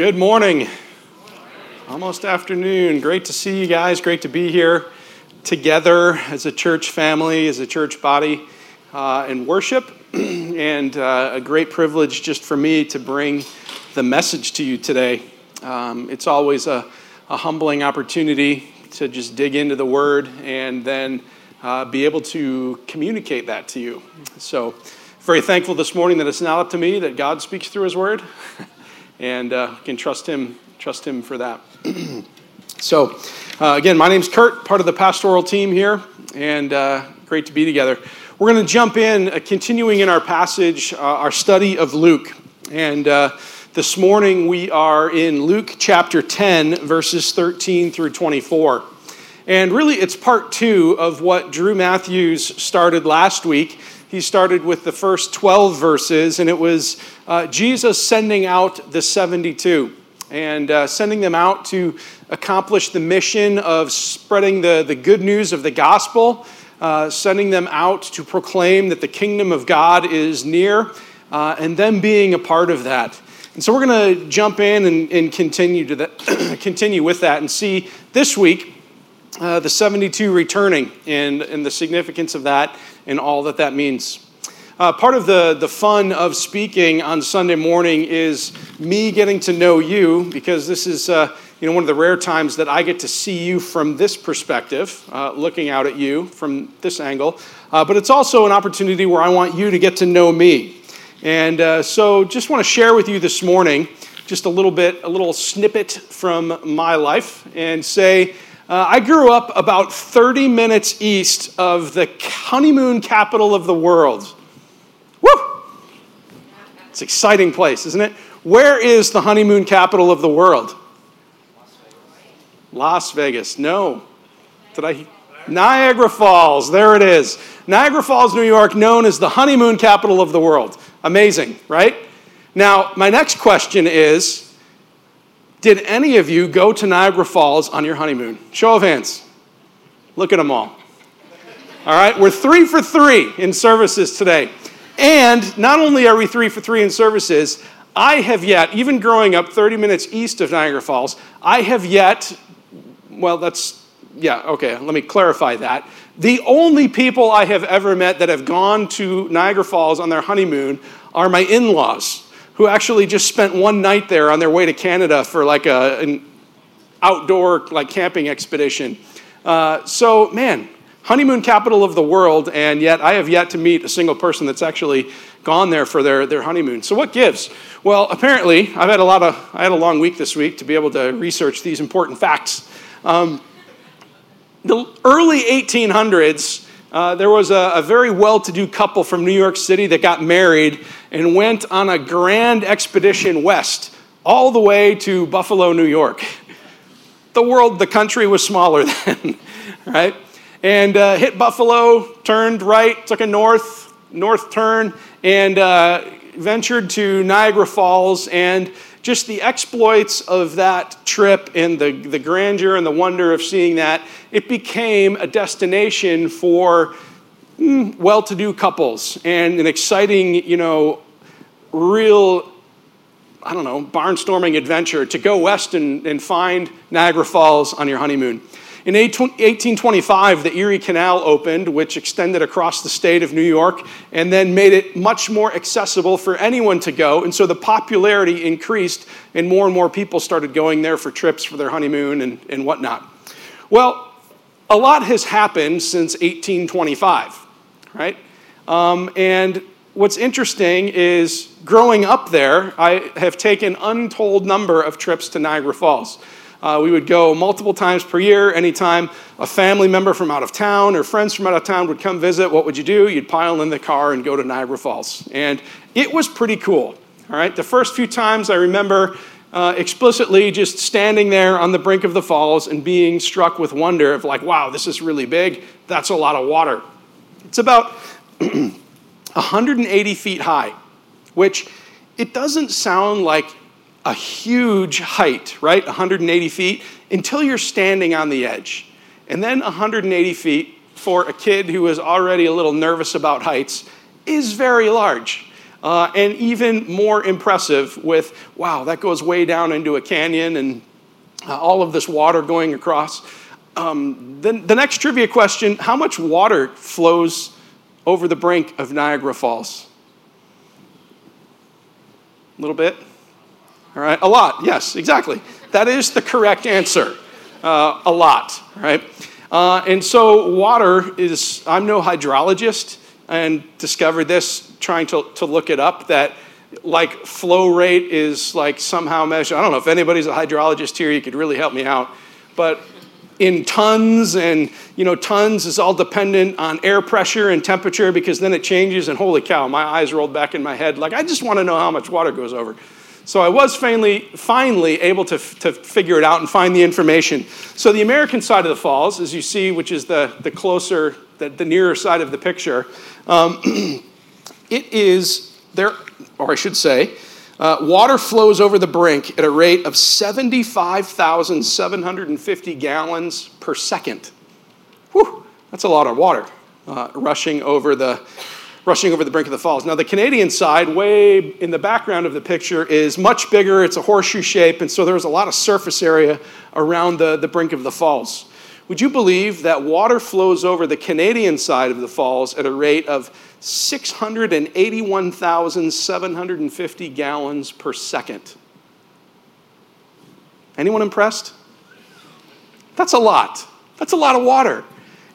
Good morning. Almost afternoon. Great to see you guys. Great to be here together as a church family, as a church body, uh, and worship. and uh, a great privilege just for me to bring the message to you today. Um, it's always a, a, humbling opportunity to just dig into the Word and then uh, be able to communicate that to you. So, very thankful this morning that it's not up to me, that God speaks through His Word. and uh, can trust him trust him for that. so, uh, again, my name's Kurt, part of the pastoral team here, and uh, great to be together. We're going to jump in, uh, continuing in our passage, uh, our study of Luke, and uh, this morning we are in Luke chapter 10, verses 13 through 24. And really, it's part two of what Drew Matthews started last week he started with the first 12 verses, and it was uh, Jesus sending out the 72 and uh, sending them out to accomplish the mission of spreading the, the good news of the gospel, uh, sending them out to proclaim that the kingdom of God is near, uh, and them being a part of that. And so we're going to jump in and, and continue, to that, continue with that and see this week uh, the 72 returning and, and the significance of that and all that that means. Uh, part of the, the fun of speaking on Sunday morning is me getting to know you because this is uh, you know, one of the rare times that I get to see you from this perspective, uh, looking out at you from this angle. Uh, but it's also an opportunity where I want you to get to know me. And uh, so just want to share with you this morning just a little bit, a little snippet from my life and say, uh, I grew up about 30 minutes east of the honeymoon capital of the world. Woo! It's an exciting place, isn't it? Where is the honeymoon capital of the world? Las Vegas. No. Did I? Niagara Falls. There it is. Niagara Falls, New York, known as the honeymoon capital of the world. Amazing, right? Now, my next question is did any of you go to Niagara Falls on your honeymoon? Show of hands. Look at them all. All right, we're three for three in services today. And not only are we three for three in services, I have yet, even growing up 30 minutes east of Niagara Falls, I have yet, well, that's, yeah, okay, let me clarify that. The only people I have ever met that have gone to Niagara Falls on their honeymoon are my in laws who actually just spent one night there on their way to Canada for like a, an outdoor like camping expedition. Uh, so, man, honeymoon capital of the world, and yet I have yet to meet a single person that's actually gone there for their, their honeymoon. So what gives? Well, apparently, I've had a lot of, I had a long week this week to be able to research these important facts. Um, the early 1800s, uh, there was a, a very well to do couple from New York City that got married and went on a grand expedition west, all the way to Buffalo, New York. The world, the country was smaller then, right? And uh, hit Buffalo, turned right, took a north, north turn, and uh, ventured to Niagara Falls. And just the exploits of that trip and the, the grandeur and the wonder of seeing that, it became a destination for mm, well to do couples and an exciting, you know, real, I don't know, barnstorming adventure to go west and, and find Niagara Falls on your honeymoon. In 1825, the Erie Canal opened, which extended across the state of New York and then made it much more accessible for anyone to go. And so the popularity increased, and more and more people started going there for trips for their honeymoon and, and whatnot. Well, a lot has happened since 1825, right? Um, and what's interesting is growing up there, I have taken untold number of trips to Niagara Falls. Uh, we would go multiple times per year. Anytime a family member from out of town or friends from out of town would come visit, what would you do? You'd pile in the car and go to Niagara Falls. And it was pretty cool. All right, the first few times I remember uh, explicitly just standing there on the brink of the falls and being struck with wonder of like, wow, this is really big. That's a lot of water. It's about 180 feet high, which it doesn't sound like a huge height, right? 180 feet, until you're standing on the edge. And then 180 feet for a kid who is already a little nervous about heights is very large. uh, and even more impressive with, wow, that goes way down into a canyon and uh, all of this water going across. Um, then the next trivia question how much water flows over the brink of Niagara Falls? A little bit? All right, a lot, yes, exactly. That is the correct answer. Uh, a lot, right? Uh, and so, water is, I'm no hydrologist and discovered this trying to, to look it up that like flow rate is like somehow measured. I don't know if anybody's a hydrologist here, you could really help me out. But in tons and you know tons is all dependent on air pressure and temperature because then it changes and holy cow my eyes rolled back in my head like i just want to know how much water goes over so i was finally finally able to, to figure it out and find the information so the american side of the falls as you see which is the, the closer the, the nearer side of the picture um, it is there or i should say uh, water flows over the brink at a rate of 75,750 gallons per second. Whew, that's a lot of water uh, rushing over the rushing over the brink of the falls. Now, the Canadian side, way in the background of the picture, is much bigger. It's a horseshoe shape, and so there's a lot of surface area around the, the brink of the falls. Would you believe that water flows over the Canadian side of the falls at a rate of 681,750 gallons per second. Anyone impressed? That's a lot. That's a lot of water.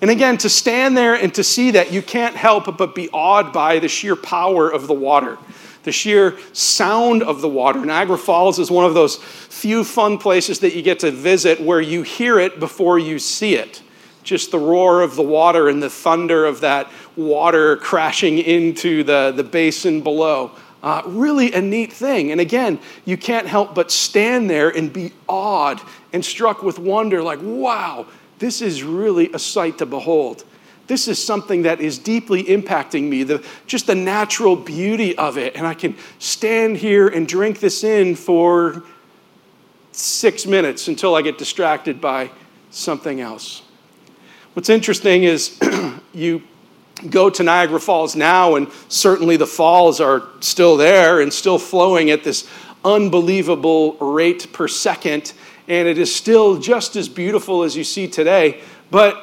And again, to stand there and to see that, you can't help but be awed by the sheer power of the water, the sheer sound of the water. Niagara Falls is one of those few fun places that you get to visit where you hear it before you see it just the roar of the water and the thunder of that water crashing into the, the basin below. Uh, really a neat thing. And again, you can't help but stand there and be awed and struck with wonder like, wow, this is really a sight to behold. This is something that is deeply impacting me, the, just the natural beauty of it. And I can stand here and drink this in for six minutes until I get distracted by something else. What's interesting is you go to Niagara Falls now, and certainly the falls are still there and still flowing at this unbelievable rate per second, and it is still just as beautiful as you see today. But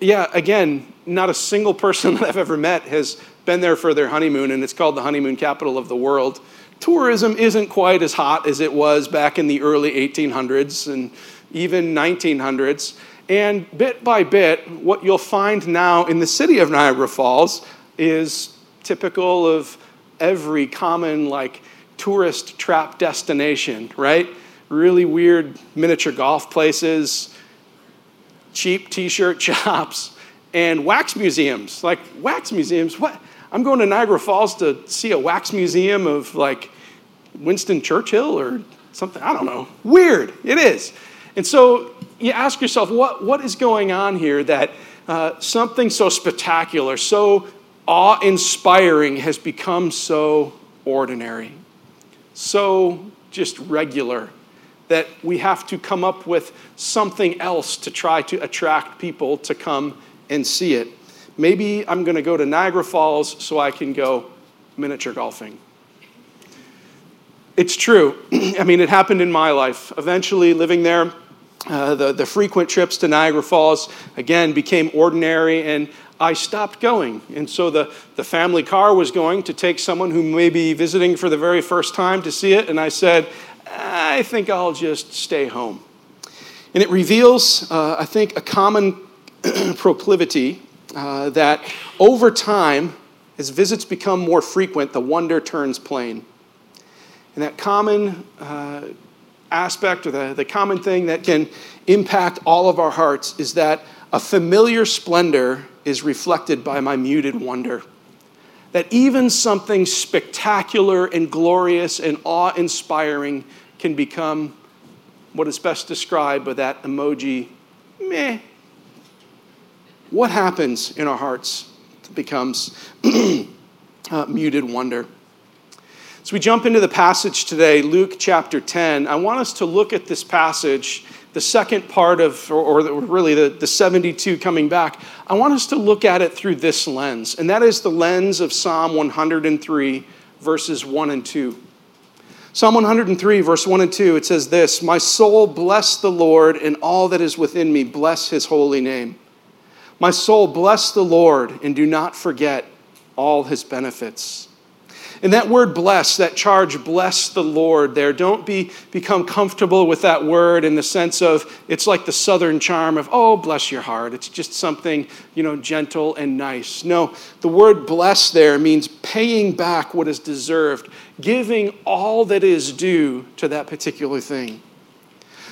yeah, again, not a single person that I've ever met has been there for their honeymoon, and it's called the honeymoon capital of the world. Tourism isn't quite as hot as it was back in the early 1800s and even 1900s. And bit by bit, what you'll find now in the city of Niagara Falls is typical of every common, like, tourist trap destination, right? Really weird miniature golf places, cheap t shirt shops, and wax museums. Like, wax museums? What? I'm going to Niagara Falls to see a wax museum of, like, Winston Churchill or something. I don't know. Weird. It is. And so you ask yourself, what, what is going on here that uh, something so spectacular, so awe inspiring has become so ordinary, so just regular, that we have to come up with something else to try to attract people to come and see it. Maybe I'm going to go to Niagara Falls so I can go miniature golfing. It's true. I mean, it happened in my life. Eventually, living there, uh, the, the frequent trips to Niagara Falls, again, became ordinary, and I stopped going. And so the, the family car was going to take someone who may be visiting for the very first time to see it, and I said, I think I'll just stay home. And it reveals, uh, I think, a common proclivity uh, that over time, as visits become more frequent, the wonder turns plain. And that common uh, aspect or the, the common thing that can impact all of our hearts is that a familiar splendor is reflected by my muted wonder. That even something spectacular and glorious and awe inspiring can become what is best described by that emoji, meh. What happens in our hearts becomes uh, muted wonder. As we jump into the passage today, Luke chapter 10, I want us to look at this passage, the second part of, or, or really the, the 72 coming back. I want us to look at it through this lens, and that is the lens of Psalm 103, verses 1 and 2. Psalm 103, verse 1 and 2, it says this My soul, bless the Lord, and all that is within me, bless his holy name. My soul, bless the Lord, and do not forget all his benefits. And that word bless, that charge, bless the Lord there, don't be, become comfortable with that word in the sense of it's like the southern charm of, oh, bless your heart. It's just something, you know, gentle and nice. No, the word bless there means paying back what is deserved, giving all that is due to that particular thing.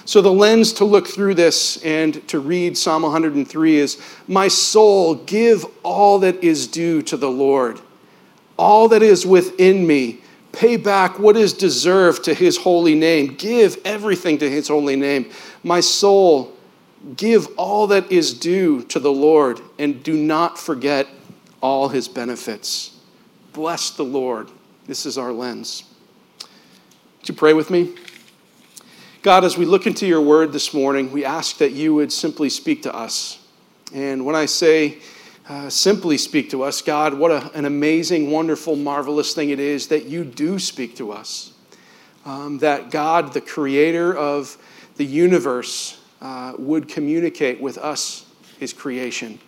So, the lens to look through this and to read Psalm 103 is My soul, give all that is due to the Lord all that is within me. Pay back what is deserved to his holy name. Give everything to his holy name. My soul, give all that is due to the Lord, and do not forget all his benefits. Bless the Lord. This is our lens. Would you pray with me? God, as we look into your word this morning, we ask that you would simply speak to us. And when I say uh, simply speak to us. God, what a, an amazing, wonderful, marvelous thing it is that you do speak to us. Um, that God, the creator of the universe, uh, would communicate with us, his creation.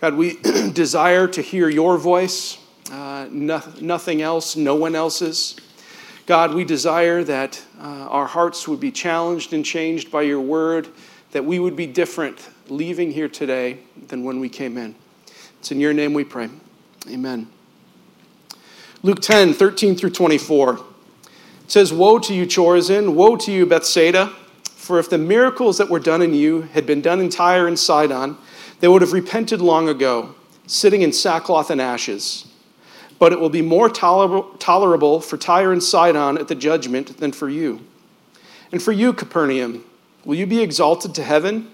God, we desire to hear your voice, uh, no, nothing else, no one else's. God, we desire that uh, our hearts would be challenged and changed by your word, that we would be different leaving here today than when we came in. It's in your name we pray. Amen. Luke 10, 13 through 24. It says, Woe to you, Chorazin! Woe to you, Bethsaida! For if the miracles that were done in you had been done in Tyre and Sidon, they would have repented long ago, sitting in sackcloth and ashes. But it will be more tolerable, tolerable for Tyre and Sidon at the judgment than for you. And for you, Capernaum, will you be exalted to heaven?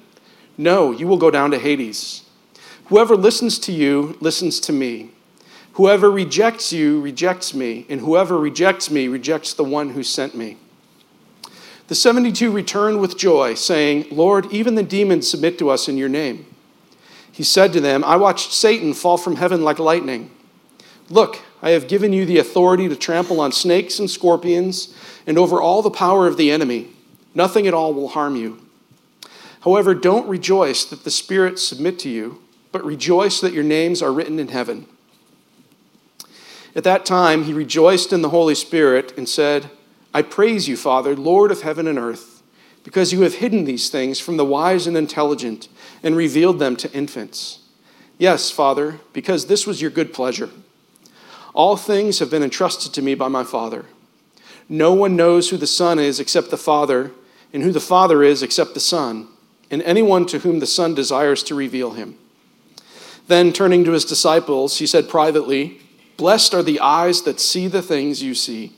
No, you will go down to Hades. Whoever listens to you listens to me. Whoever rejects you rejects me, and whoever rejects me rejects the one who sent me. The 72 returned with joy, saying, Lord, even the demons submit to us in your name. He said to them, I watched Satan fall from heaven like lightning. Look, I have given you the authority to trample on snakes and scorpions and over all the power of the enemy. Nothing at all will harm you. However, don't rejoice that the spirits submit to you, but rejoice that your names are written in heaven. At that time, he rejoiced in the Holy Spirit and said, I praise you, Father, Lord of heaven and earth, because you have hidden these things from the wise and intelligent and revealed them to infants. Yes, Father, because this was your good pleasure. All things have been entrusted to me by my Father. No one knows who the Son is except the Father, and who the Father is except the Son and anyone to whom the Son desires to reveal him. Then, turning to his disciples, he said privately, Blessed are the eyes that see the things you see.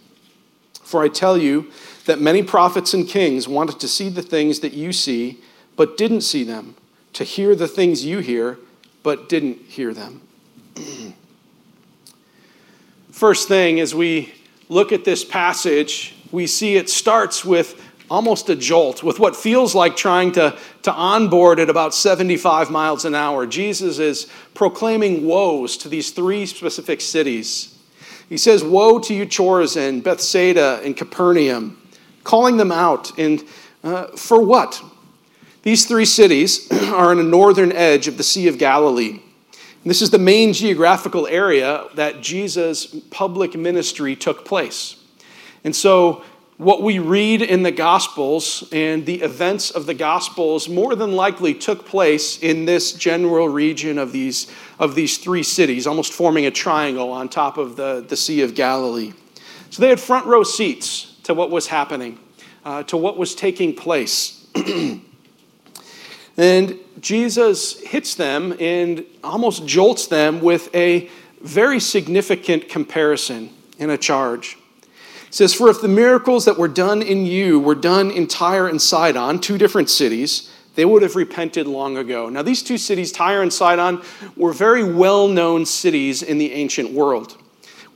For I tell you that many prophets and kings wanted to see the things that you see, but didn't see them, to hear the things you hear, but didn't hear them. First thing, as we look at this passage, we see it starts with almost a jolt with what feels like trying to, to onboard at about 75 miles an hour. Jesus is proclaiming woes to these three specific cities. He says, Woe to you, Chorazin, Bethsaida, and Capernaum, calling them out. And uh, for what? These three cities are on the northern edge of the Sea of Galilee. And this is the main geographical area that Jesus' public ministry took place. And so what we read in the Gospels and the events of the Gospels more than likely took place in this general region of these, of these three cities, almost forming a triangle on top of the, the Sea of Galilee. So they had front row seats to what was happening, uh, to what was taking place. and Jesus hits them and almost jolts them with a very significant comparison and a charge says, For if the miracles that were done in you were done in Tyre and Sidon, two different cities, they would have repented long ago. Now, these two cities, Tyre and Sidon, were very well known cities in the ancient world.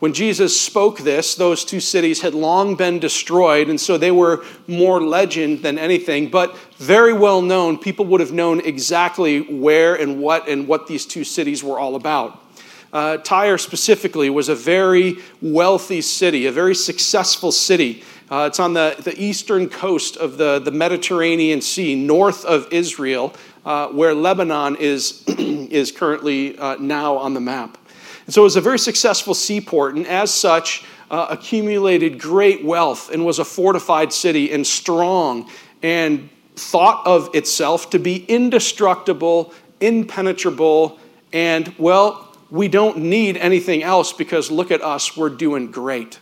When Jesus spoke this, those two cities had long been destroyed, and so they were more legend than anything, but very well known. People would have known exactly where and what and what these two cities were all about. Uh, Tyre specifically was a very wealthy city, a very successful city. Uh, it's on the, the eastern coast of the, the Mediterranean Sea, north of Israel, uh, where Lebanon is, is currently uh, now on the map. And so it was a very successful seaport, and as such, uh, accumulated great wealth and was a fortified city and strong and thought of itself to be indestructible, impenetrable, and, well, we don't need anything else because look at us, we're doing great.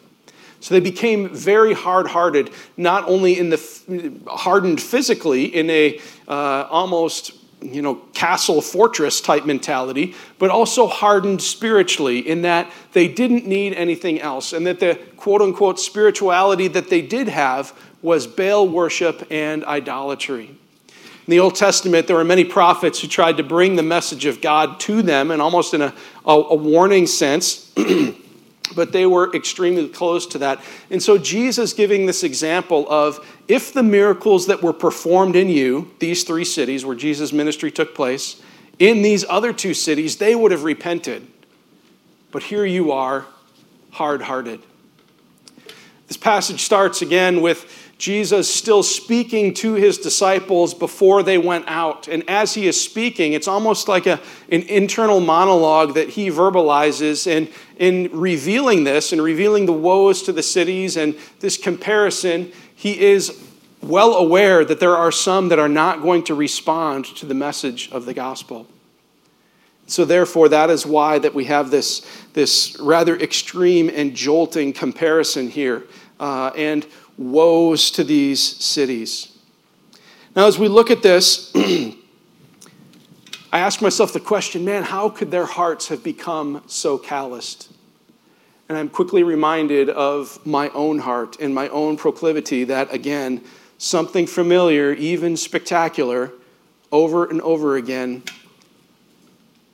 So they became very hard hearted, not only in the hardened physically in a uh, almost you know, castle fortress type mentality, but also hardened spiritually in that they didn't need anything else, and that the quote unquote spirituality that they did have was Baal worship and idolatry. In the Old Testament, there were many prophets who tried to bring the message of God to them, and almost in a, a, a warning sense. but they were extremely close to that. And so Jesus giving this example of if the miracles that were performed in you, these three cities where Jesus' ministry took place, in these other two cities, they would have repented. But here you are, hard hearted. This passage starts again with Jesus still speaking to his disciples before they went out. And as he is speaking, it's almost like a, an internal monologue that he verbalizes. And in revealing this and revealing the woes to the cities and this comparison, he is well aware that there are some that are not going to respond to the message of the gospel. So therefore, that is why that we have this, this rather extreme and jolting comparison here. Uh, and woes to these cities. Now, as we look at this, I ask myself the question man, how could their hearts have become so calloused? And I'm quickly reminded of my own heart and my own proclivity that, again, something familiar, even spectacular, over and over again,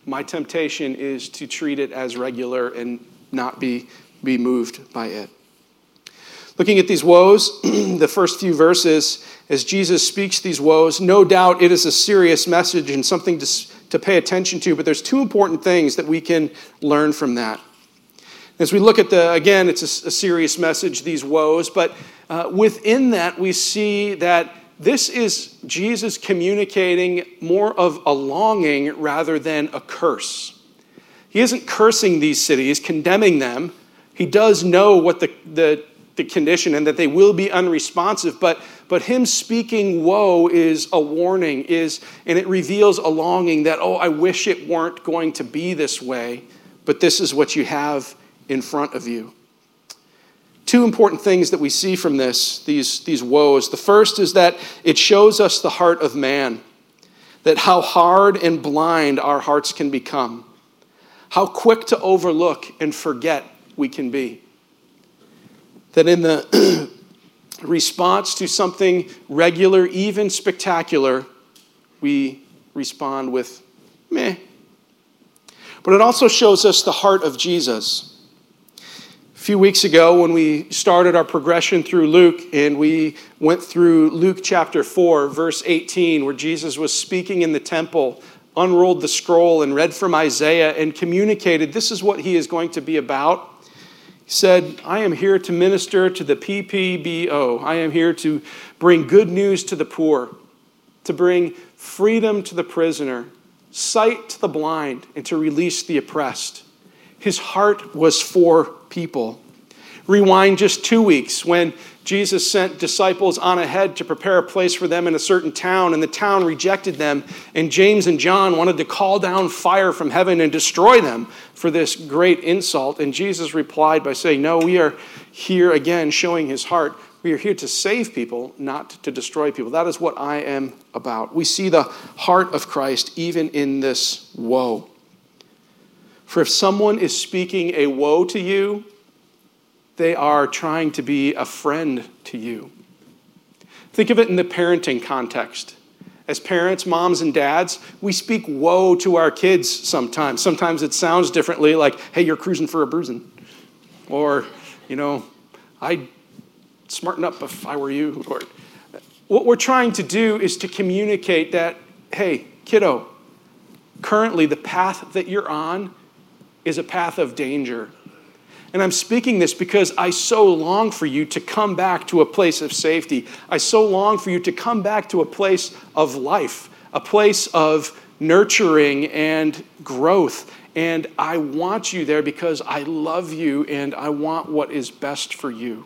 my temptation is to treat it as regular and not be, be moved by it. Looking at these woes, the first few verses, as Jesus speaks these woes, no doubt it is a serious message and something to, to pay attention to, but there's two important things that we can learn from that. As we look at the, again, it's a, a serious message, these woes, but uh, within that, we see that this is Jesus communicating more of a longing rather than a curse. He isn't cursing these cities, condemning them. He does know what the, the the condition and that they will be unresponsive but but him speaking woe is a warning is and it reveals a longing that oh i wish it weren't going to be this way but this is what you have in front of you two important things that we see from this these these woes the first is that it shows us the heart of man that how hard and blind our hearts can become how quick to overlook and forget we can be that in the response to something regular, even spectacular, we respond with meh. But it also shows us the heart of Jesus. A few weeks ago, when we started our progression through Luke, and we went through Luke chapter 4, verse 18, where Jesus was speaking in the temple, unrolled the scroll, and read from Isaiah, and communicated this is what he is going to be about He said, I am here to minister to the PPBO. I am here to bring good news to the poor, to bring freedom to the prisoner, sight to the blind, and to release the oppressed. His heart was for people. Rewind just two weeks when Jesus sent disciples on ahead to prepare a place for them in a certain town, and the town rejected them. And James and John wanted to call down fire from heaven and destroy them for this great insult. And Jesus replied by saying, No, we are here again showing his heart. We are here to save people, not to destroy people. That is what I am about. We see the heart of Christ even in this woe. For if someone is speaking a woe to you, they are trying to be a friend to you. Think of it in the parenting context. As parents, moms, and dads, we speak woe to our kids sometimes. Sometimes it sounds differently, like, hey, you're cruising for a bruising. Or, you know, I'd smarten up if I were you. Or, what we're trying to do is to communicate that, hey, kiddo, currently the path that you're on is a path of danger. And I'm speaking this because I so long for you to come back to a place of safety. I so long for you to come back to a place of life, a place of nurturing and growth. And I want you there because I love you and I want what is best for you.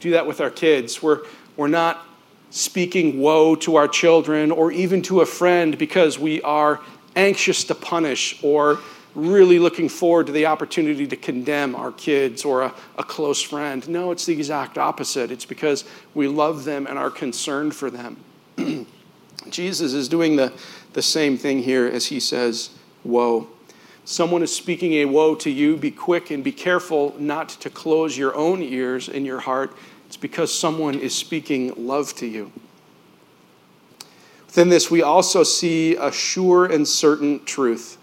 Do that with our kids. We're, we're not speaking woe to our children or even to a friend because we are anxious to punish or really looking forward to the opportunity to condemn our kids or a, a, close friend. No, it's the exact opposite. It's because we love them and are concerned for them. Jesus is doing the, the same thing here as he says, Woe. Someone is speaking a woe to you. Be quick and be careful not to close your own ears and your heart. It's because someone is speaking love to you. Within this, we also see a sure and certain truth,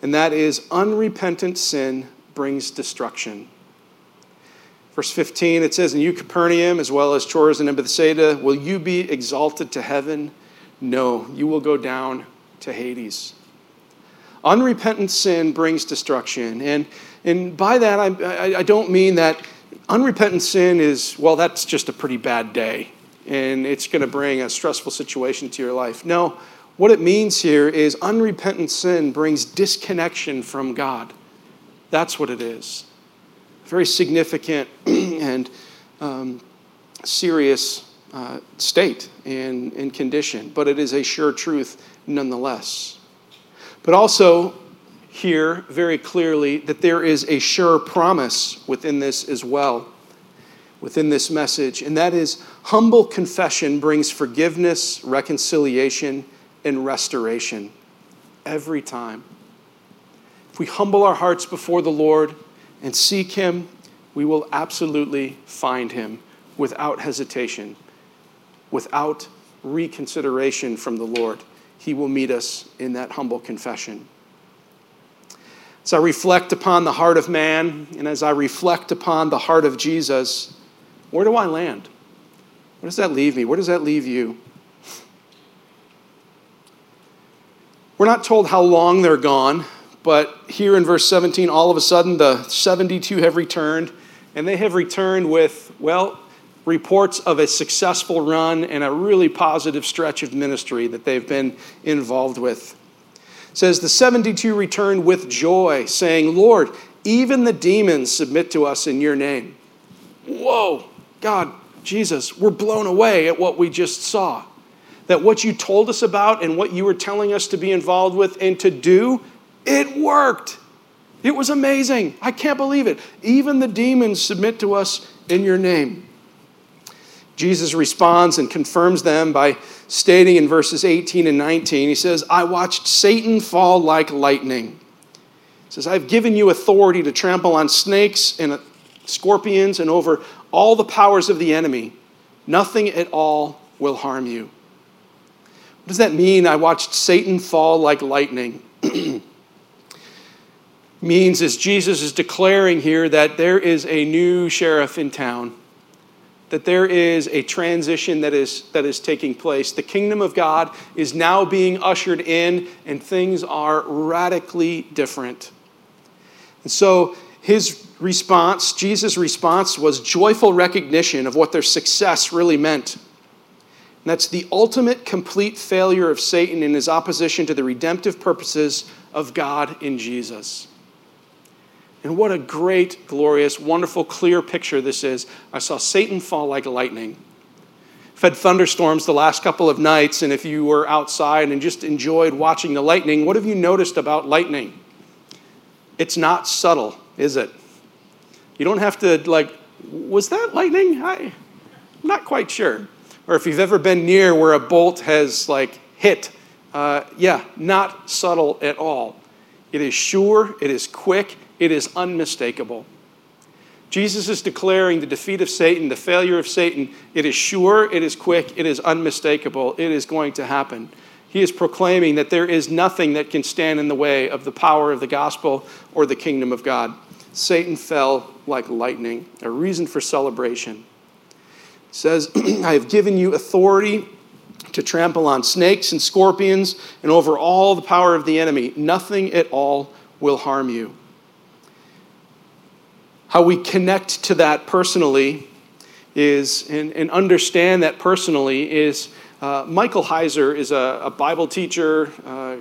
and that is unrepentant sin brings destruction. Verse 15, it says, In you, Capernaum, as well as Chorazin and Bethsaida, will you be exalted to heaven? No, you will go down to Hades. Unrepentant sin brings destruction. And, and by that, I, I, I don't mean that unrepentant sin is, well, that's just a pretty bad day and it's going to bring a stressful situation to your life. No, what it means here is unrepentant sin brings disconnection from God. That's what it is. Very significant and um, serious uh, state and, and condition, but it is a sure truth nonetheless. But also, here very clearly that there is a sure promise within this as well, within this message, and that is humble confession brings forgiveness, reconciliation, and restoration every time. If we humble our hearts before the Lord and seek Him, we will absolutely find Him without hesitation, without reconsideration from the Lord. He will meet us in that humble confession. As I reflect upon the heart of man and as I reflect upon the heart of Jesus, where do I land? Where does that leave me? Where does that leave you? We're not told how long they're gone, but here in verse 17, all of a sudden the 72 have returned, and they have returned with, well, reports of a successful run and a really positive stretch of ministry that they've been involved with It says the 72 returned with joy, saying, Lord, even the demons submit to us in your name. Whoa, God, Jesus, we're blown away at what we just saw. That what you told us about and what you were telling us to be involved with and to do, it worked. It was amazing. I can't believe it. Even the demons submit to us in your name. Jesus responds and confirms them by stating in verses 18 and 19, he says, I watched Satan fall like lightning. He says, I've given you authority to trample on snakes and scorpions and over all the powers of the enemy. Nothing at all will harm you. What does that mean? I watched Satan fall like lightning. means as Jesus is declaring here that there is a new sheriff in town that there is a transition that is, that is taking place. The kingdom of God is now being ushered in, and things are radically different. And so his response, Jesus' response, was joyful recognition of what their success really meant. And that's the ultimate complete failure of Satan in his opposition to the redemptive purposes of God in Jesus. And what a great, glorious, wonderful, clear picture this is. I saw Satan fall like lightning. Fed thunderstorms the last couple of nights, and if you were outside and just enjoyed watching the lightning, what have you noticed about lightning? It's not subtle, is it? You don't have to, like, was that lightning? I, am not quite sure. Or if you've ever been near where a bolt has, like, hit, uh, yeah, not subtle at all. It is sure, it is quick, it is unmistakable. Jesus is declaring the defeat of Satan, the failure of Satan. It is sure, it is quick, it is unmistakable, it is going to happen. He is proclaiming that there is nothing that can stand in the way of the power of the gospel or the kingdom of God. Satan fell like lightning, a reason for celebration. It says, I have given you authority to trample on snakes and scorpions and over all the power of the enemy. Nothing at all will harm you. How we connect to that personally is, and, and understand that personally, is uh, Michael Heiser is a, a Bible teacher, uh,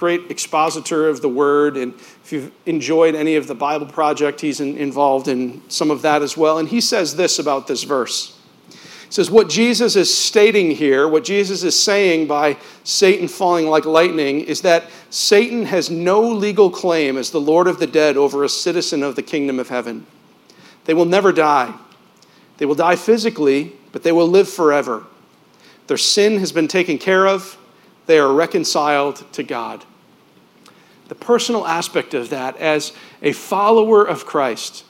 great expositor of the Word. And if you've enjoyed any of the Bible Project, he's in, involved in some of that as well. And he says this about this verse He says what Jesus is stating here, what Jesus is saying by Satan falling like lightning, is that Satan has no legal claim as the Lord of the dead over a citizen of the kingdom of heaven. They will never die. They will die physically, but they will live forever. Their sin has been taken care of, they are reconciled to God. The personal aspect of that, as a follower of Christ,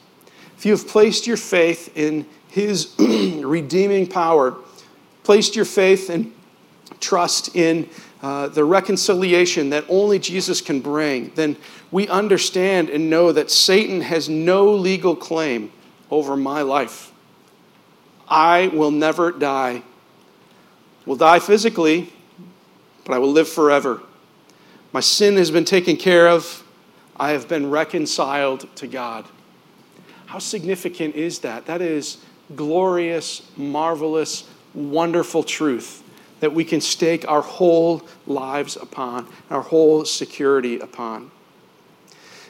if you have placed your faith in his redeeming power, placed your faith and trust in uh, the reconciliation that only Jesus can bring, then we understand and know that Satan has no legal claim over my life. I will never die. Will die physically, but I will live forever. My sin has been taken care of. I have been reconciled to God. How significant is that? That is glorious, marvelous, wonderful truth that we can stake our whole lives upon, our whole security upon.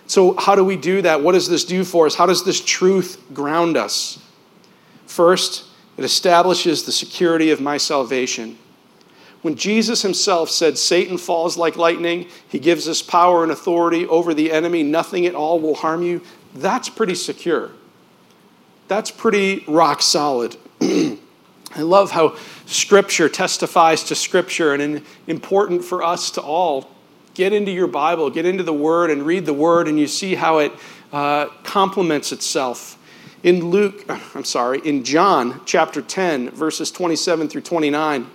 So, how do we do that? What does this do for us? How does this truth ground us? First, it establishes the security of my salvation. When Jesus himself said, Satan falls like lightning, he gives us power and authority over the enemy, nothing at all will harm you, that's pretty secure that's pretty rock solid. I love how Scripture testifies to Scripture, and important for us to all get into your Bible, get into the Word, and read the Word, and you see how it uh, complements itself. In Luke, I'm sorry, in John chapter 10, verses 27 through 29,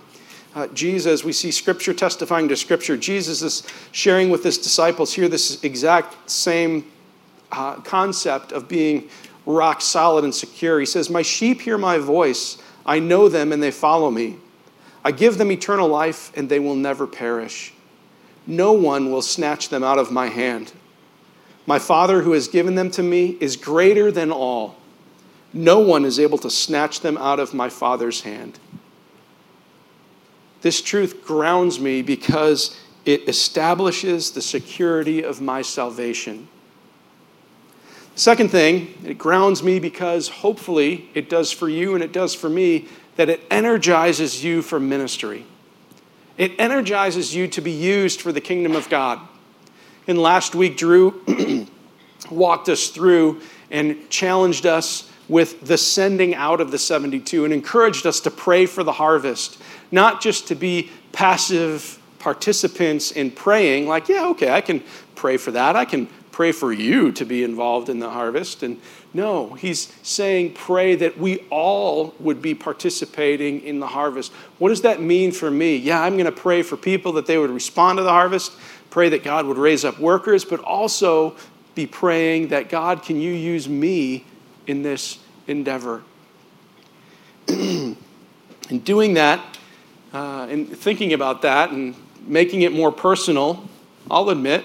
uh, Jesus, we see Scripture testifying to Scripture. Jesus is sharing with his disciples here this exact same uh, concept of being rock solid and secure. He says, My sheep hear my voice. I know them and they follow me. I give them eternal life and they will never perish. No one will snatch them out of my hand. My Father who has given them to me is greater than all. No one is able to snatch them out of my Father's hand. This truth grounds me because it establishes the security of my salvation. Second thing, it grounds me because hopefully it does for you and it does for me that it energizes you for ministry. It energizes you to be used for the kingdom of God. And last week, Drew walked us through and challenged us with the sending out of the 72 and encouraged us to pray for the harvest, not just to be passive participants in praying, like, yeah, okay, I can pray for that. I can pray for you to be involved in the harvest. And no, he's saying pray that we all would be participating in the harvest. What does that mean for me? Yeah, I'm going to pray for people that they would respond to the harvest, pray that God would raise up workers, but also be praying that God, can you use me in this endeavor? in doing that, uh, and thinking about that and making it more personal, I'll admit,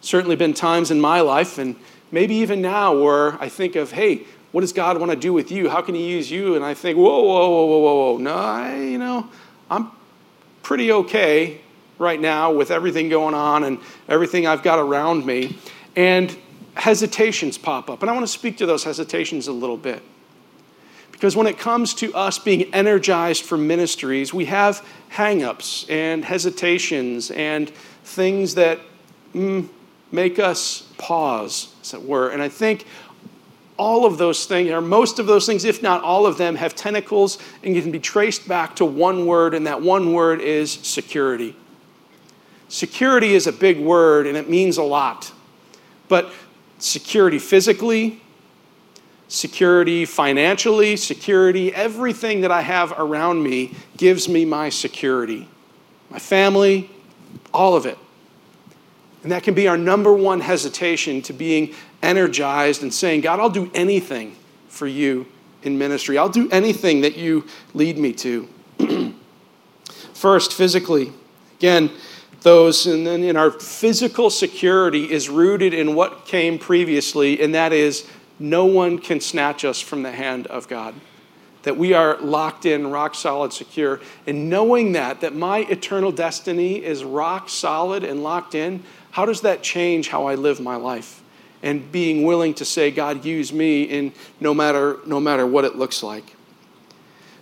certainly been times in my life, and maybe even now, where I think of, hey, what does God want to do with you? How can He use you? And I think, whoa, whoa, whoa, whoa, whoa, whoa. No, I, you know, I'm pretty okay right now with everything going on and everything I've got around me. And hesitations pop up. And I want to speak to those hesitations a little bit. Because when it comes to us being energized for ministries, we have hangups and hesitations and things that mm, make us pause, as it were. And I think all of those things, or most of those things, if not all of them, have tentacles and can be traced back to one word, and that one word is security. Security is a big word and it means a lot. But security physically, security financially, security, everything that I have around me gives me my security. My family, all of it. And that can be our number one hesitation to being energized and saying, God, I'll do anything for you in ministry. I'll do anything that you lead me to. First, physically. Again, those, and then in our physical security is rooted in what came previously, and that is no one can snatch us from the hand of God. That we are locked in, rock solid, secure. And knowing that, that my eternal destiny is rock solid and locked in, how does that change how I live my life? And being willing to say, God, use me in no matter, no matter what it looks like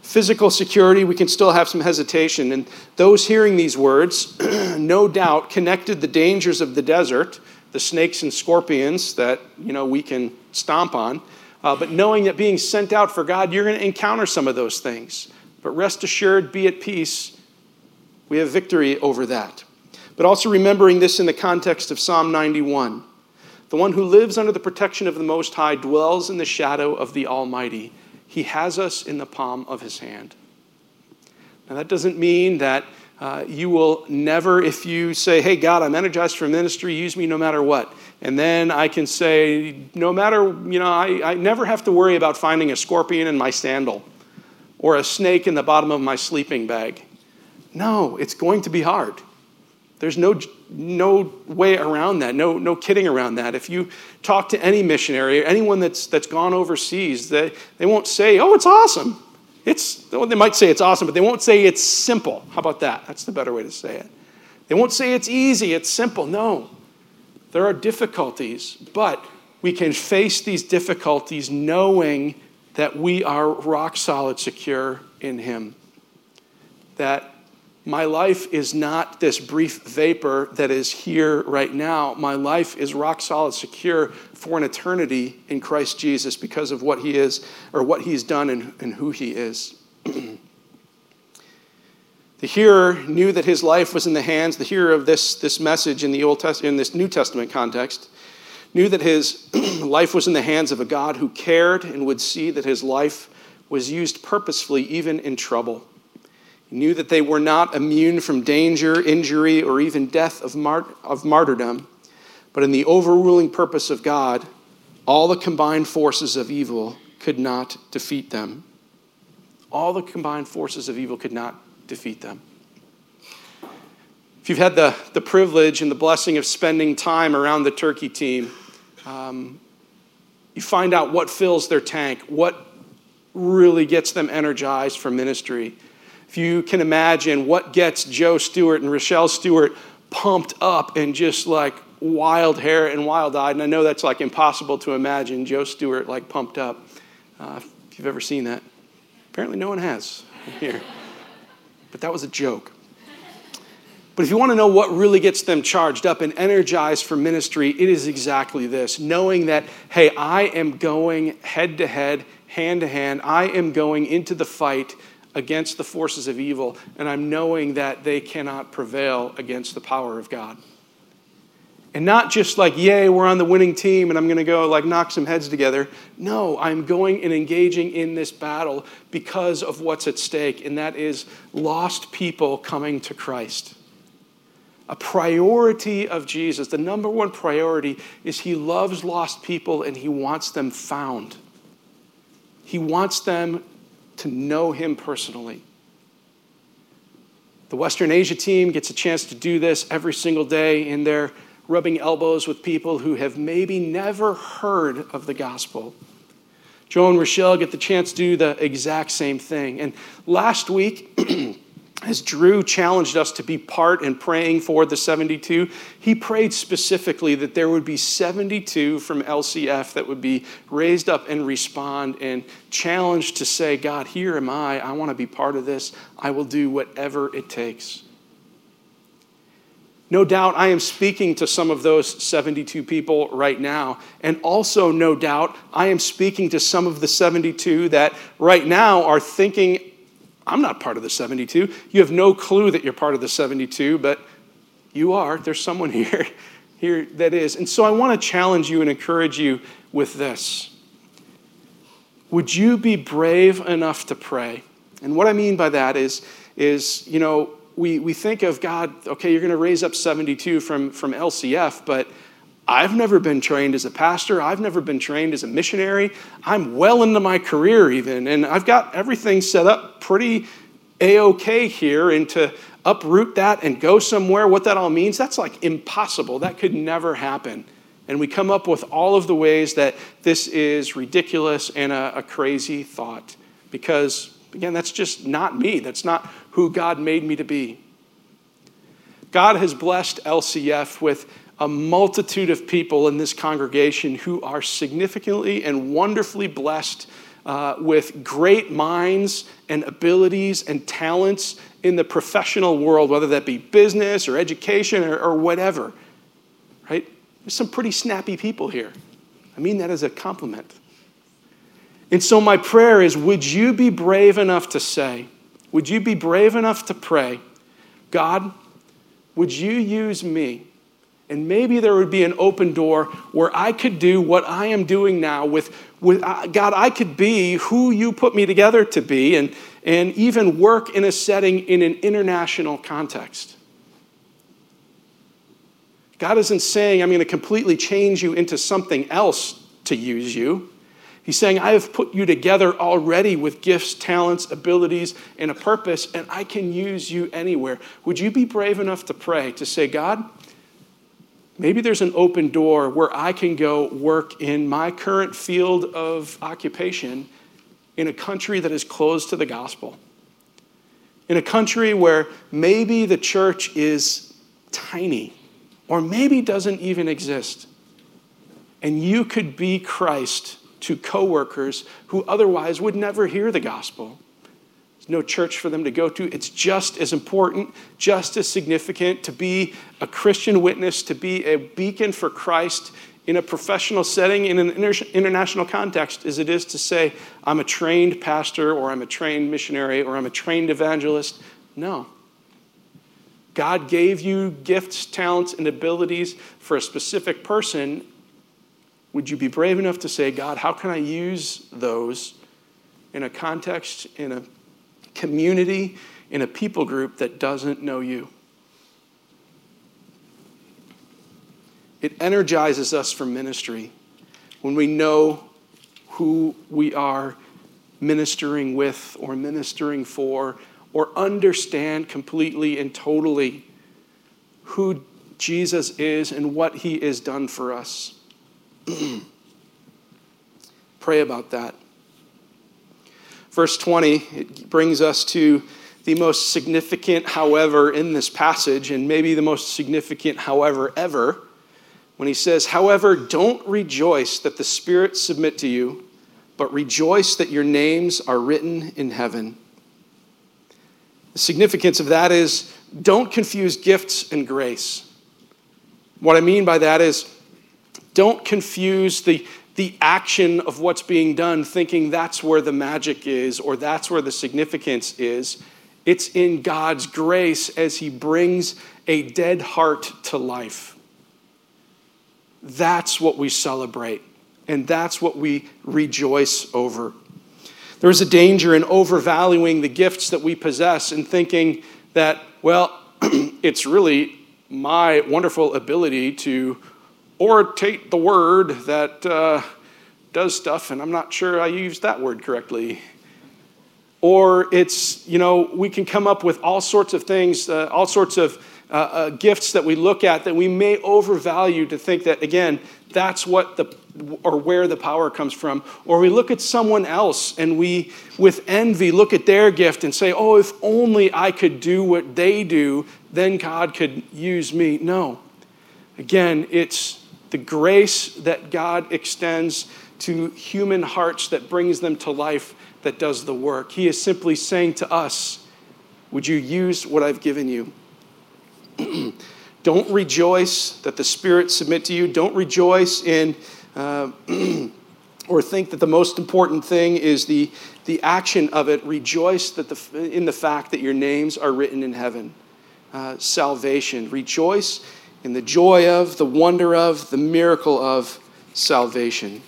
physical security, we can still have some hesitation. And those hearing these words, no doubt, connected the dangers of the desert, the snakes and scorpions that you know we can stomp on. Uh, but knowing that being sent out for God, you're going to encounter some of those things. But rest assured, be at peace. We have victory over that. But also remembering this in the context of Psalm 91. The one who lives under the protection of the Most High dwells in the shadow of the Almighty. He has us in the palm of His hand. Now, that doesn't mean that uh, you will never, if you say, Hey, God, I'm energized for ministry, use me no matter what. And then I can say, No matter, you know, I, I never have to worry about finding a scorpion in my sandal or a snake in the bottom of my sleeping bag. No, it's going to be hard. There's no, no way around that, no, no kidding around that. If you talk to any missionary anyone that's, that's gone overseas, they, they won't say, oh, it's awesome. It's, well, they might say it's awesome, but they won't say it's simple. How about that? That's the better way to say it. They won't say it's easy, it's simple. No. There are difficulties, but we can face these difficulties knowing that we are rock solid secure in Him. That my life is not this brief vapor that is here right now. My life is rock solid, secure for an eternity in Christ Jesus because of what He is, or what He's done and, and who He is. the hearer knew that his life was in the hands, the hearer of this, this message in the Old Testament, in this New Testament context, knew that his life was in the hands of a God who cared and would see that his life was used purposefully, even in trouble knew that they were not immune from danger, injury, or even death of, of martyrdom, but in the overruling purpose of God, all the combined forces of evil could not defeat them. All the combined forces of evil could not defeat them. If you've had the, the privilege and the blessing of spending time around the turkey team, um, you find out what fills their tank, what really gets them energized for ministry. If you can imagine what gets Joe Stewart and Rochelle Stewart pumped up and just like wild hair and wild eyed, and I know that's like impossible to imagine Joe Stewart like pumped up. Uh, if you've ever seen that, apparently no one has here. But that was a joke. But if you want to know what really gets them charged up and energized for ministry, it is exactly this knowing that, hey, I am going head to head, hand to hand, I am going into the fight against the forces of evil, and I'm knowing that they cannot prevail against the power of God. And not just like, yay, we're on the winning team and I'm going to go like knock some heads together. No, I'm going and engaging in this battle because of what's at stake, and that is lost people coming to Christ. A priority of Jesus, the number one priority, is he loves lost people and he wants them found. He wants them to know him personally. The Western Asia team gets a chance to do this every single day in their rubbing elbows with people who have maybe never heard of the gospel. Joe and Rochelle get the chance to do the exact same thing. And last week, as Drew challenged us to be part in praying for the 72, he prayed specifically that there would be 72 from LCF that would be raised up and respond and challenged to say, God, here am I. I want to be part of this. I will do whatever it takes. No doubt I am speaking to some of those 72 people right now. And also, no doubt, I am speaking to some of the 72 that right now are thinking I'm not part of the 72. You have no clue that you're part of the 72, but you are. There's someone here, here that is. And so I want to challenge you and encourage you with this. Would you be brave enough to pray? And what I mean by that is, is you know, we, we think of God, okay, you're going to raise up 72 from, from LCF, but I've never been trained as a pastor. I've never been trained as a missionary. I'm well into my career, even, and I've got everything set up pretty a okay here and to uproot that and go somewhere, what that all means, that's like impossible. That could never happen. And we come up with all of the ways that this is ridiculous and a, a crazy thought. Because, again, that's just not me. That's not who God made me to be. God has blessed LCF with a multitude of people in this congregation who are significantly and wonderfully blessed uh, with great minds and abilities and talents in the professional world, whether that be business or education or, or whatever. Right? There's some pretty snappy people here. I mean that as a compliment. And so, my prayer is would you be brave enough to say, would you be brave enough to pray, God, would you use me? And maybe there would be an open door where I could do what I am doing now with, with uh, God, I could be who you put me together to be and, and even work in a setting in an international context. God isn't saying, I'm going to completely change you into something else to use you. He's saying, I have put you together already with gifts, talents, abilities, and a purpose, and I can use you anywhere. Would you be brave enough to pray, to say, God, maybe there's an open door where I can go work in my current field of occupation in a country that is closed to the gospel? In a country where maybe the church is tiny or maybe doesn't even exist. And you could be Christ to coworkers who otherwise would never hear the gospel. There's no church for them to go to. It's just as important, just as significant to be a Christian witness, to be a beacon for Christ in a professional setting, in an international context, as it is to say, I'm a trained pastor, or I'm a trained missionary, or I'm a trained evangelist. No. God gave you gifts, talents, and abilities for a specific person. Would you be brave enough to say, God, how can I use those in a context, in a community, in a people group that doesn't know you? It energizes us for ministry when we know who we are ministering with or ministering for or understand completely and totally who Jesus is and what he has done for us. Pray about that. Verse 20, it brings us to the most significant, however, in this passage, and maybe the most significant, however, ever, when he says, However, don't rejoice that the Spirit submit to you, but rejoice that your names are written in heaven. The significance of that is don't confuse gifts and grace. What I mean by that is don't confuse the, the action of what's being done thinking that's where the magic is or that's where the significance is. It's in God's grace as He brings a dead heart to life. That's what we celebrate, and that's what we rejoice over. There is a danger in overvaluing the gifts that we possess and thinking that, well, it's really my wonderful ability to orate the word that uh, does stuff, and I'm not sure I used that word correctly. Or it's, you know, we can come up with all sorts of things, uh, all sorts of uh, uh, gifts that we look at that we may overvalue to think that, again, that's what the or where the power comes from. Or we look at someone else and we, with envy, look at their gift and say, oh, if only I could do what they do, then God could use me. No. Again, it's the grace that God extends to human hearts that brings them to life that does the work. He is simply saying to us, Would you use what I've given you? Don't rejoice that the Spirit submit to you. Don't rejoice in uh, or think that the most important thing is the, the action of it. Rejoice that the, in the fact that your names are written in heaven. Uh, salvation. Rejoice in the joy of, the wonder of, the miracle of salvation.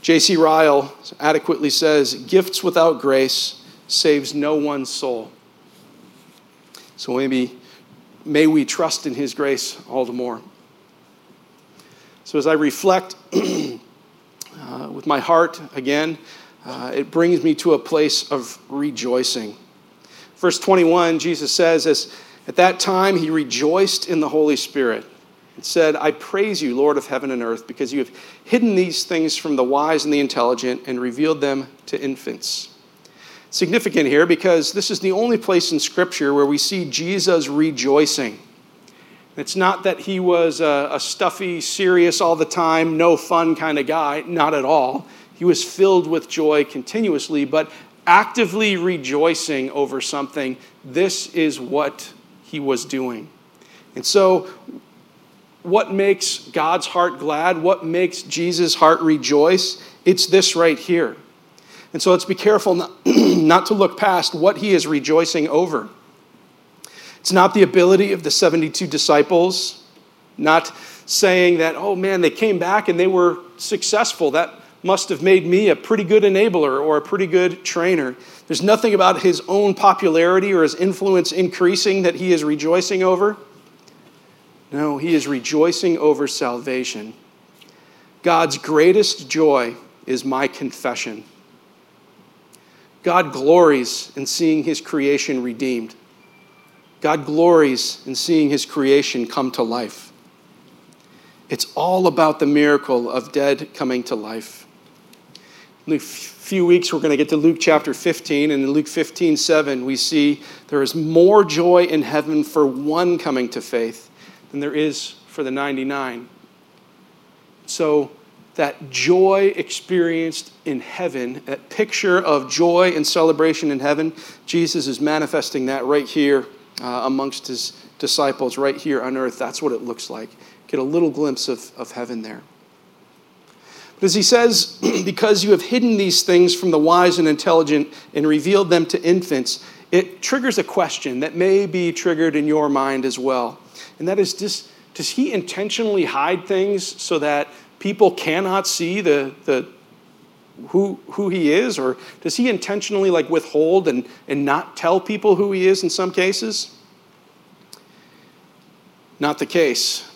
J.C. Ryle adequately says, Gifts without grace saves no one's soul. So maybe may we trust in his grace all the more. So as I reflect uh, with my heart again, uh, it brings me to a place of rejoicing. Verse 21, Jesus says, as at that time he rejoiced in the Holy Spirit and said, I praise you, Lord of heaven and earth, because you have hidden these things from the wise and the intelligent and revealed them to infants. Significant here because this is the only place in Scripture where we see Jesus rejoicing. It's not that he was a, a stuffy, serious all the time, no fun kind of guy, not at all. He was filled with joy continuously, but actively rejoicing over something. This is what he was doing. And so, what makes God's heart glad? What makes Jesus' heart rejoice? It's this right here. And so let's be careful not, not, to look past what he is rejoicing over. It's not the ability of the 72 disciples, not saying that, oh man, they came back and they were successful. That must have made me a pretty good enabler or a pretty good trainer. There's nothing about his own popularity or his influence increasing that he is rejoicing over. No, he is rejoicing over salvation. God's greatest joy is my confession. God glories in seeing his creation redeemed. God glories in seeing his creation come to life. It's all about the miracle of dead coming to life. Few weeks, we're going to get to Luke chapter 15, and in Luke 15, 7, we see there is more joy in heaven for one coming to faith than there is for the 99. So, that joy experienced in heaven, that picture of joy and celebration in heaven, Jesus is manifesting that right here uh, amongst his disciples, right here on earth. That's what it looks like. Get a little glimpse of, of heaven there. As he says, because you have hidden these things from the wise and intelligent and revealed them to infants, it triggers a question that may be triggered in your mind as well. And that is does, does he intentionally hide things so that people cannot see the, the, who, who he is? Or does he intentionally like withhold and, and not tell people who he is in some cases? Not the case.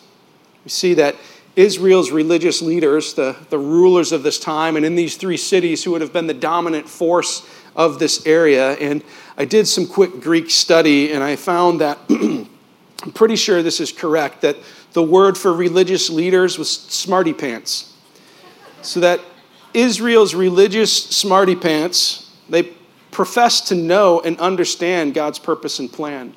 We see that Israel's religious leaders, the, the rulers of this time, and in these three cities who would have been the dominant force of this area. And I did some quick Greek study and I found that I'm pretty sure this is correct, that the word for religious leaders was smarty pants. So that Israel's religious smarty pants, they profess to know and understand God's purpose and plan.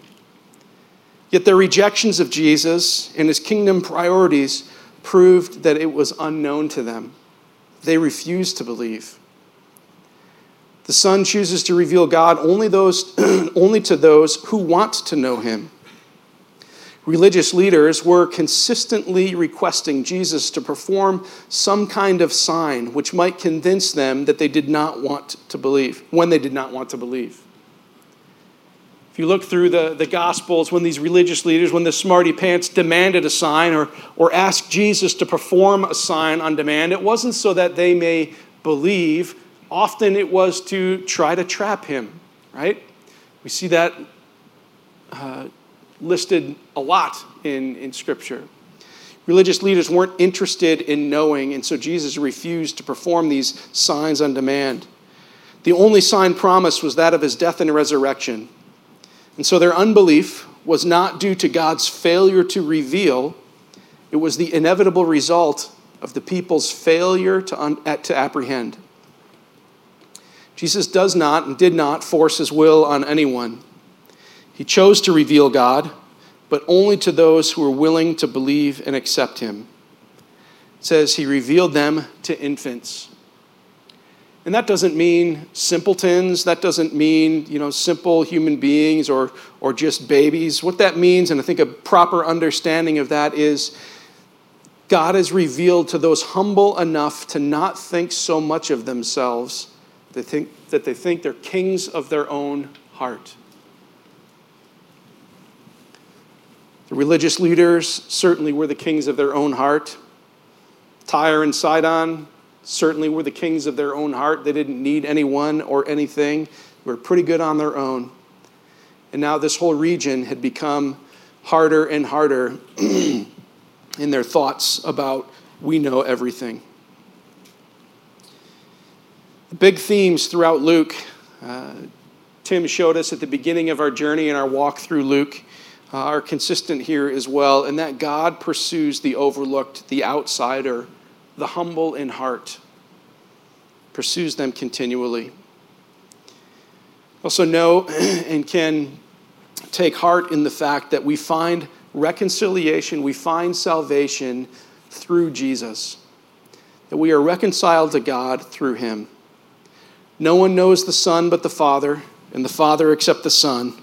Yet their rejections of Jesus and his kingdom priorities proved that it was unknown to them. They refused to believe. The Son chooses to reveal God only, those, only to those who want to know him religious leaders were consistently requesting Jesus to perform some kind of sign which might convince them that they did not want to believe, when they did not want to believe. If you look through the, the Gospels, when these religious leaders, when the smarty pants demanded a sign or, or asked Jesus to perform a sign on demand, it wasn't so that they may believe. Often it was to try to trap him, right? We see that uh, listed a lot in, in Scripture. Religious leaders weren't interested in knowing, and so Jesus refused to perform these signs on demand. The only sign promised was that of his death and resurrection. And so their unbelief was not due to God's failure to reveal, it was the inevitable result of the people's failure to, un- to apprehend. Jesus does not and did not force his will on anyone. He chose to reveal God, but only to those who were willing to believe and accept him. It says he revealed them to infants. And that doesn't mean simpletons. That doesn't mean, you know, simple human beings or, or just babies. What that means, and I think a proper understanding of that is God is revealed to those humble enough to not think so much of themselves they think, that they think they're kings of their own heart. The religious leaders certainly were the kings of their own heart. Tyre and Sidon certainly were the kings of their own heart. They didn't need anyone or anything, they were pretty good on their own. And now this whole region had become harder and harder in their thoughts about we know everything. The big themes throughout Luke uh, Tim showed us at the beginning of our journey in our walk through Luke uh, are consistent here as well, and that God pursues the overlooked, the outsider, the humble in heart, pursues them continually. Also, know and can take heart in the fact that we find reconciliation, we find salvation through Jesus, that we are reconciled to God through Him. No one knows the Son but the Father, and the Father except the Son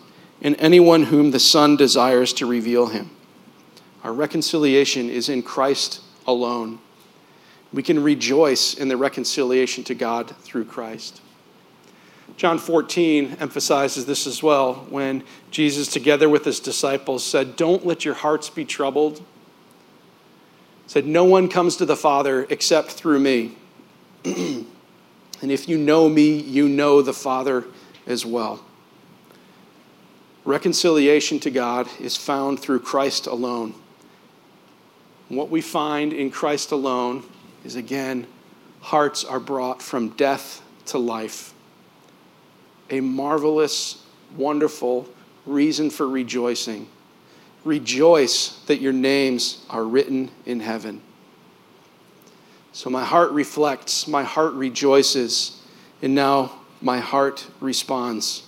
and anyone whom the Son desires to reveal him. Our reconciliation is in Christ alone. We can rejoice in the reconciliation to God through Christ. John 14 emphasizes this as well when Jesus, together with his disciples, said, Don't let your hearts be troubled. said, No one comes to the Father except through me. and if you know me, you know the Father as well. Reconciliation to God is found through Christ alone. what we find in Christ alone is again, hearts are brought from death to life. A marvelous, wonderful reason for rejoicing. Rejoice that your names are written in heaven. So my heart reflects, my heart rejoices, and now my heart responds.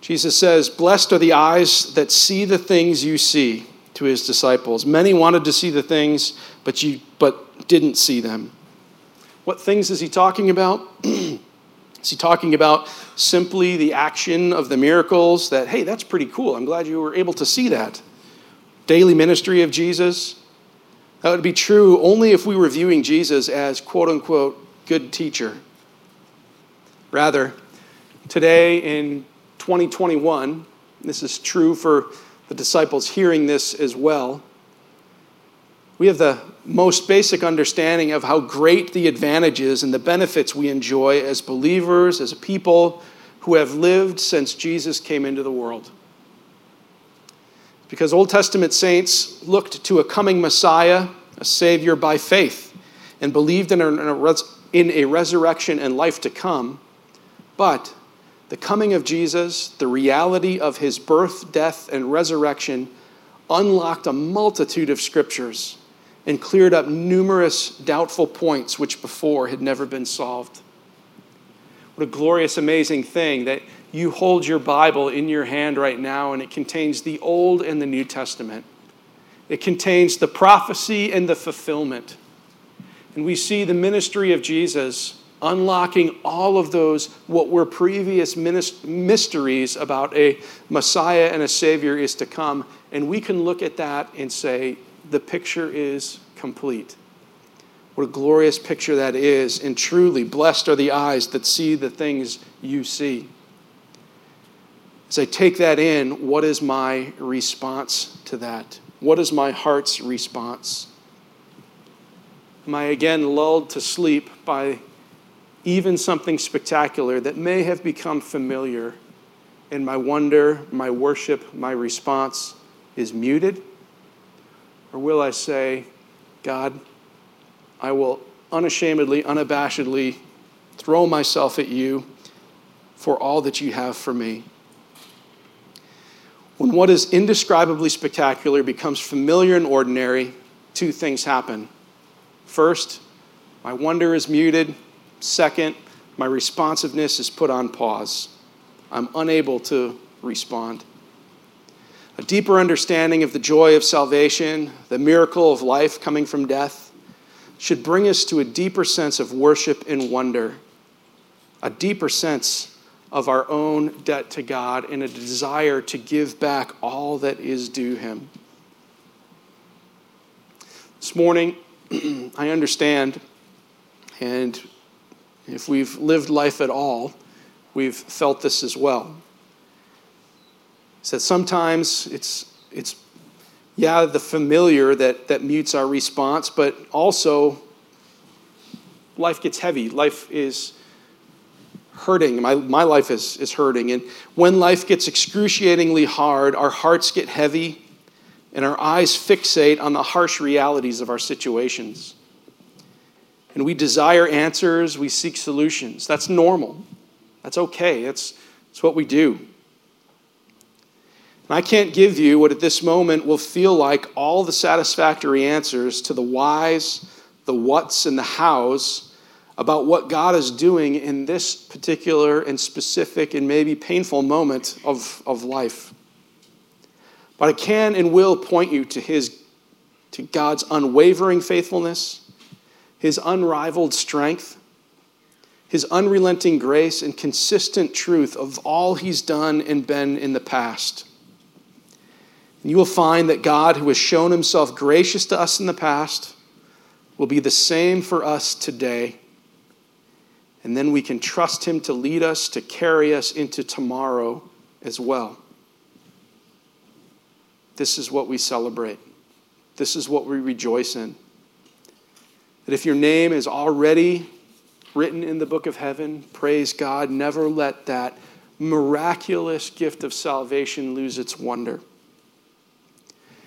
Jesus says, Blessed are the eyes that see the things you see to his disciples. Many wanted to see the things, but, you, but didn't see them. What things is he talking about? is he talking about simply the action of the miracles that, hey, that's pretty cool. I'm glad you were able to see that. Daily ministry of Jesus. That would be true only if we were viewing Jesus as quote unquote good teacher. Rather, today in 2021, this is true for the disciples hearing this as well, we have the most basic understanding of how great the advantages and the benefits we enjoy as believers, as a people who have lived since Jesus came into the world. Because Old Testament saints looked to a coming Messiah, a Savior by faith, and believed in a, in a resurrection and life to come, but the coming of Jesus, the reality of his birth, death, and resurrection unlocked a multitude of scriptures and cleared up numerous doubtful points which before had never been solved. What a glorious, amazing thing that you hold your Bible in your hand right now and it contains the Old and the New Testament. It contains the prophecy and the fulfillment. And we see the ministry of Jesus unlocking all of those, what were previous mysteries about a Messiah and a Savior is to come. And we can look at that and say, the picture is complete. What a glorious picture that is. And truly, blessed are the eyes that see the things you see. As I take that in, what is my response to that? What is my heart's response? Am I again lulled to sleep by even something spectacular that may have become familiar, and my wonder, my worship, my response is muted? Or will I say, God, I will unashamedly, unabashedly throw myself at you for all that you have for me? When what is indescribably spectacular becomes familiar and ordinary, two things happen. First, my wonder is muted, Second, my responsiveness is put on pause. I'm unable to respond. A deeper understanding of the joy of salvation, the miracle of life coming from death, should bring us to a deeper sense of worship and wonder, a deeper sense of our own debt to God, and a desire to give back all that is due Him. This morning, I understand, and if we've lived life at all, we've felt this as well. That sometimes it's, it's yeah, the familiar that, that mutes our response, but also life gets heavy. Life is hurting. My, my life is, is hurting. And when life gets excruciatingly hard, our hearts get heavy and our eyes fixate on the harsh realities of our situations and we desire answers, we seek solutions. That's normal. That's okay. It's It's what we do. And I can't give you what at this moment will feel like all the satisfactory answers to the whys, the whats, and the hows about what God is doing in this particular and specific and maybe painful moment of, of life. But I can and will point you to his to God's unwavering faithfulness, his unrivaled strength, his unrelenting grace and consistent truth of all he's done and been in the past. And you will find that God, who has shown himself gracious to us in the past, will be the same for us today. And then we can trust him to lead us, to carry us into tomorrow as well. This is what we celebrate. This is what we rejoice in. That if your name is already written in the book of heaven, praise God, never let that miraculous gift of salvation lose its wonder.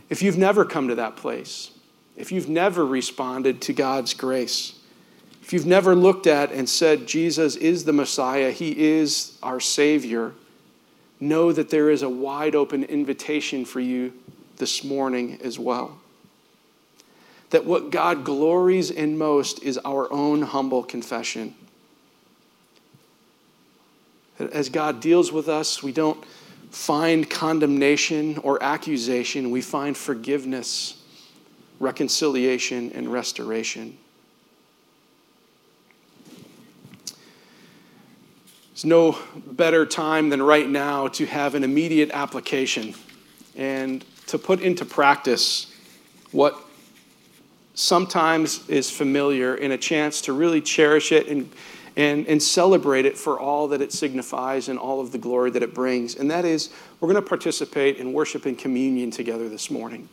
If you've never come to that place, if you've never responded to God's grace, if you've never looked at and said, Jesus is the Messiah, He is our Savior, know that there is a wide open invitation for you this morning as well. That what God glories in most is our own humble confession. As God deals with us, we don't find condemnation or accusation, we find forgiveness, reconciliation, and restoration. There's no better time than right now to have an immediate application and to put into practice what sometimes is familiar and a chance to really cherish it and and, and celebrate it for all that it signifies and all of the glory that it brings. And that is, we're going to participate in worship and communion together this morning.